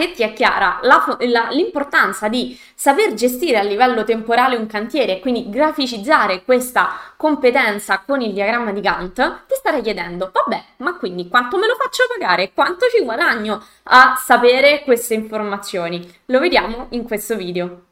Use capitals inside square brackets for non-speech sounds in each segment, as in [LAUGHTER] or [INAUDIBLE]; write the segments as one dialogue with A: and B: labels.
A: che ti è chiara la, la, l'importanza di saper gestire a livello temporale un cantiere e quindi graficizzare questa competenza con il diagramma di Gantt, ti starei chiedendo, vabbè, ma quindi quanto me lo faccio pagare? Quanto ci guadagno a sapere queste informazioni? Lo vediamo in questo video.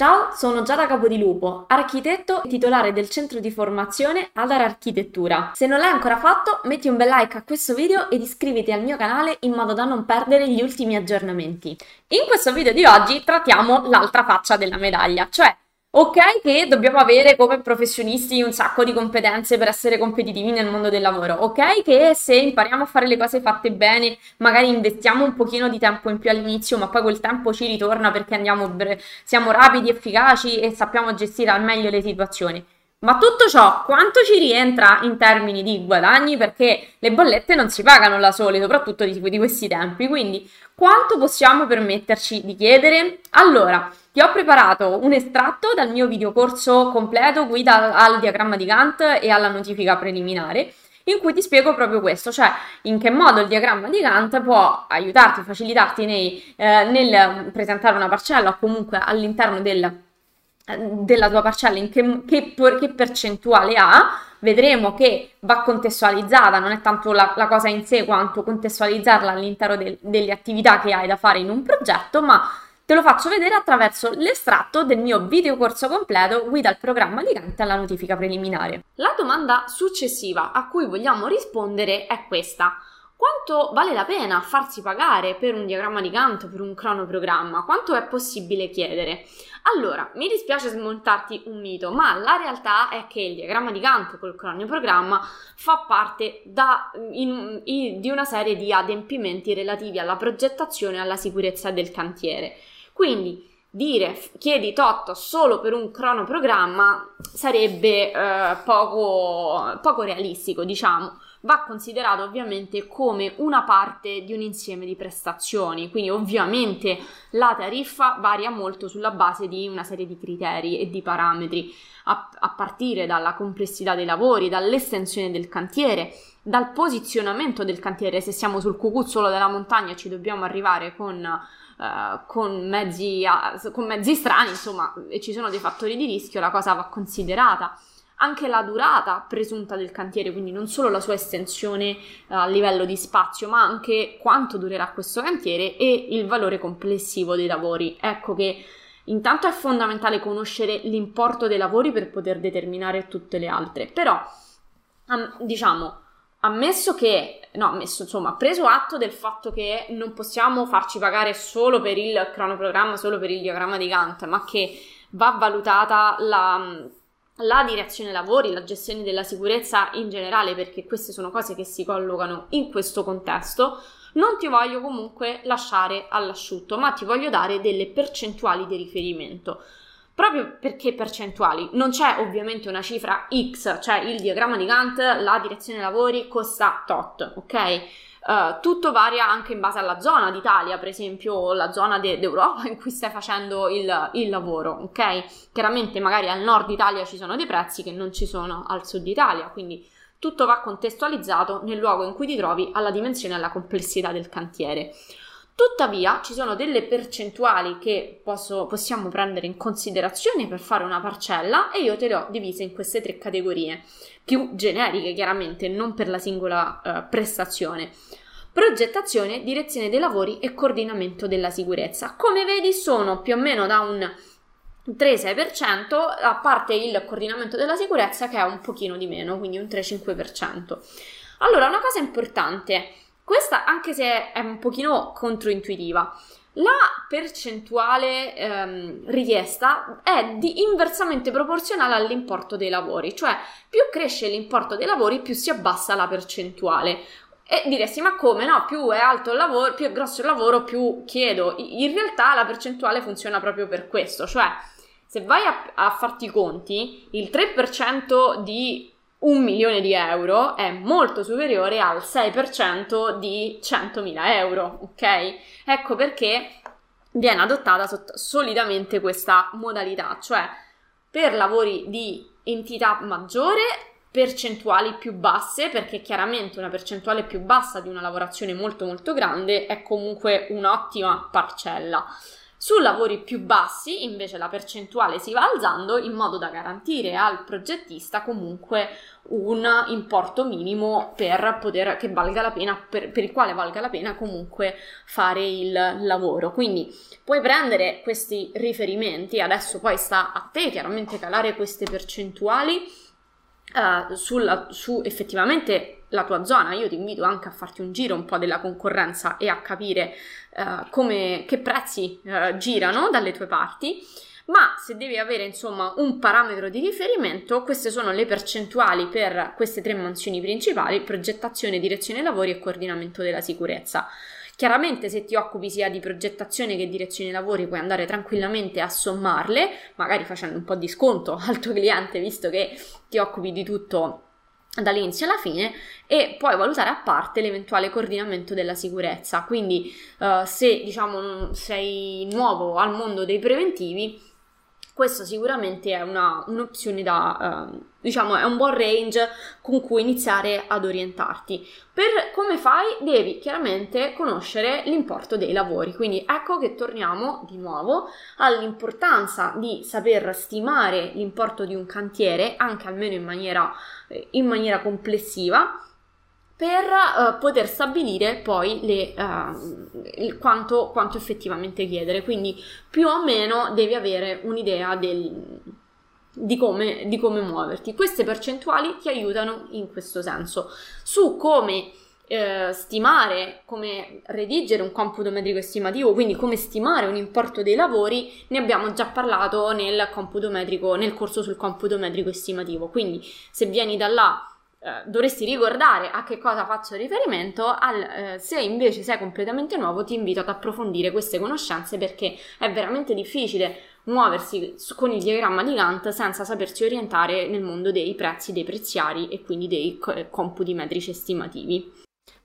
A: Ciao, sono Giada Capodilupo, architetto e titolare del centro di formazione Adar Architettura. Se non l'hai ancora fatto, metti un bel like a questo video ed iscriviti al mio canale in modo da non perdere gli ultimi aggiornamenti. In questo video di oggi trattiamo l'altra faccia della medaglia, cioè Ok che dobbiamo avere come professionisti un sacco di competenze per essere competitivi nel mondo del lavoro, ok che se impariamo a fare le cose fatte bene, magari investiamo un pochino di tempo in più all'inizio, ma poi quel tempo ci ritorna perché andiamo, siamo rapidi, efficaci e sappiamo gestire al meglio le situazioni. Ma tutto ciò quanto ci rientra in termini di guadagni? Perché le bollette non si pagano da sole, soprattutto di, di questi tempi. Quindi, quanto possiamo permetterci di chiedere? Allora, ti ho preparato un estratto dal mio videocorso completo guida al diagramma di Gantt e alla notifica preliminare in cui ti spiego proprio questo, cioè in che modo il diagramma di Gantt può aiutarti, facilitarti nei, eh, nel presentare una parcella o comunque all'interno del, della tua parcella, in che, che, che, percentuale ha. Vedremo che va contestualizzata, non è tanto la, la cosa in sé quanto contestualizzarla all'interno del, delle attività che hai da fare in un progetto, ma Te lo faccio vedere attraverso l'estratto del mio video corso completo Guida al programma di Gantt alla notifica preliminare. La domanda successiva a cui vogliamo rispondere è questa. Quanto vale la pena farsi pagare per un diagramma di Gantt, per un cronoprogramma? Quanto è possibile chiedere? Allora, mi dispiace smontarti un mito, ma la realtà è che il diagramma di Gantt col cronoprogramma fa parte da, in, in, di una serie di adempimenti relativi alla progettazione e alla sicurezza del cantiere. Quindi dire chiedi tot solo per un cronoprogramma sarebbe eh, poco, poco realistico, diciamo. Va considerato ovviamente come una parte di un insieme di prestazioni, quindi ovviamente la tariffa varia molto sulla base di una serie di criteri e di parametri, a, a partire dalla complessità dei lavori, dall'estensione del cantiere, dal posizionamento del cantiere, se siamo sul cucuzzolo della montagna ci dobbiamo arrivare con uh, con, mezzi, con mezzi strani, insomma, e ci sono dei fattori di rischio, la cosa va considerata anche la durata presunta del cantiere, quindi non solo la sua estensione uh, a livello di spazio, ma anche quanto durerà questo cantiere e il valore complessivo dei lavori. Ecco che intanto è fondamentale conoscere l'importo dei lavori per poter determinare tutte le altre, però diciamo ammesso che, no, ammesso, insomma, preso atto del fatto che non possiamo farci pagare solo per il cronoprogramma, solo per il diagramma di Gantt, ma che va valutata la, la direzione lavori, la gestione della sicurezza in generale, perché queste sono cose che si collocano in questo contesto, non ti voglio comunque lasciare all'asciutto, ma ti voglio dare delle percentuali di riferimento proprio perché percentuali. Non c'è ovviamente una cifra X, cioè il diagramma di Gantt, la direzione lavori costa tot, ok? Uh, tutto varia anche in base alla zona d'Italia, per esempio la zona de- d'Europa [LAUGHS] in cui stai facendo il, il, lavoro, ok? Chiaramente magari al nord Italia ci sono dei prezzi che non ci sono al sud Italia, quindi tutto va contestualizzato nel luogo in cui ti trovi alla dimensione e alla complessità del cantiere. Tuttavia ci sono delle percentuali che posso, possiamo prendere in considerazione per fare una parcella e io te le ho divise in queste tre categorie, più generiche chiaramente, non per la singola uh, prestazione. Progettazione, direzione dei lavori e coordinamento della sicurezza. Come vedi sono più o meno da un 3-6%, a parte il coordinamento della sicurezza che è un pochino di meno, quindi un 3-5%. Allora, una cosa importante, questa, anche se è un pochino controintuitiva, la percentuale ehm, richiesta è di inversamente proporzionale all'importo dei lavori, cioè più cresce l'importo dei lavori, più si abbassa la percentuale. E diresti, ma come no? Più è alto il lavoro, più è grosso il lavoro, più chiedo. In realtà la percentuale funziona proprio per questo, cioè se vai a, a farti i conti, il 3% di un milione di euro è molto superiore al 6% di 100.000 euro, ok? Ecco perché viene adottata solidamente questa modalità, cioè per lavori di entità maggiore percentuali più basse perché chiaramente una percentuale più bassa di una lavorazione molto molto grande è comunque un'ottima parcella. Su lavori più bassi invece la percentuale si va alzando in modo da garantire al progettista comunque un importo minimo per poter, che valga la pena, per, per il quale valga la pena comunque fare il lavoro. Quindi puoi prendere questi riferimenti, adesso poi sta a te chiaramente calare queste percentuali uh, sulla, su effettivamente la tua zona. Io ti invito anche a farti un giro un po' della concorrenza e a capire uh, come, che prezzi uh, girano dalle tue parti. Ma se devi avere insomma un parametro di riferimento, queste sono le percentuali per queste tre mansioni principali: progettazione, direzione lavori e coordinamento della sicurezza. Chiaramente se ti occupi sia di progettazione che direzione lavori puoi andare tranquillamente a sommarle, magari facendo un po' di sconto [LAUGHS] al tuo cliente visto che ti occupi di tutto dall'inizio alla fine e poi valutare a parte l'eventuale coordinamento della sicurezza. Quindi uh, se diciamo sei nuovo al mondo dei preventivi questo sicuramente è una, un'opzione da, uh, diciamo, è un buon range con cui iniziare ad orientarti. Per come fai? Devi chiaramente conoscere l'importo dei lavori, quindi ecco che torniamo di nuovo all'importanza di saper stimare l'importo di un cantiere, anche almeno in maniera, in maniera complessiva, per uh, poter stabilire poi le, uh, quanto, quanto, effettivamente chiedere. Quindi più o meno devi avere un'idea del, di, come, di come muoverti. Queste percentuali ti aiutano in questo senso. Su come eh, stimare, come redigere un computo metrico estimativo, quindi come stimare un importo dei lavori, ne abbiamo già parlato nel computo metrico, nel corso sul computo metrico estimativo. Quindi se vieni da là eh, dovresti ricordare a che cosa faccio riferimento, al, eh, se invece sei completamente nuovo ti invito ad approfondire queste conoscenze perché è veramente difficile muoversi con il diagramma di Gantt senza sapersi orientare nel mondo dei prezzi, dei preziari e quindi dei computi metrici estimativi.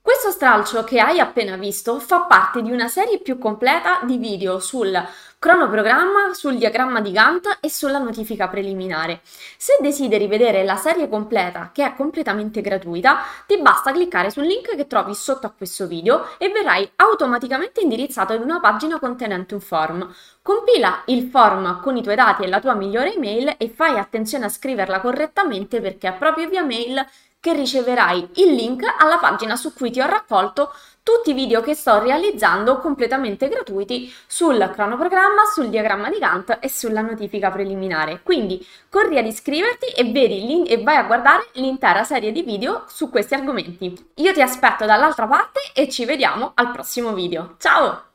A: Questo stralcio che hai appena visto fa parte di una serie più completa di video sul cronoprogramma, sul diagramma di Gantt e sulla notifica preliminare. Se desideri vedere la serie completa, che è completamente gratuita, ti basta cliccare sul link che trovi sotto a questo video e verrai automaticamente indirizzato ad una pagina contenente un form. Compila il form con i tuoi dati e la tua migliore email e fai attenzione a scriverla correttamente perché è proprio via mail che riceverai il link alla pagina su cui ti ho raccolto tutti i video che sto realizzando completamente gratuiti sul cronoprogramma, sul diagramma di Gantt e sulla notifica preliminare. Quindi corri ad iscriverti e, vedi e vai a guardare l'intera serie di video su questi argomenti. Io ti aspetto dall'altra parte e ci vediamo al prossimo video. Ciao!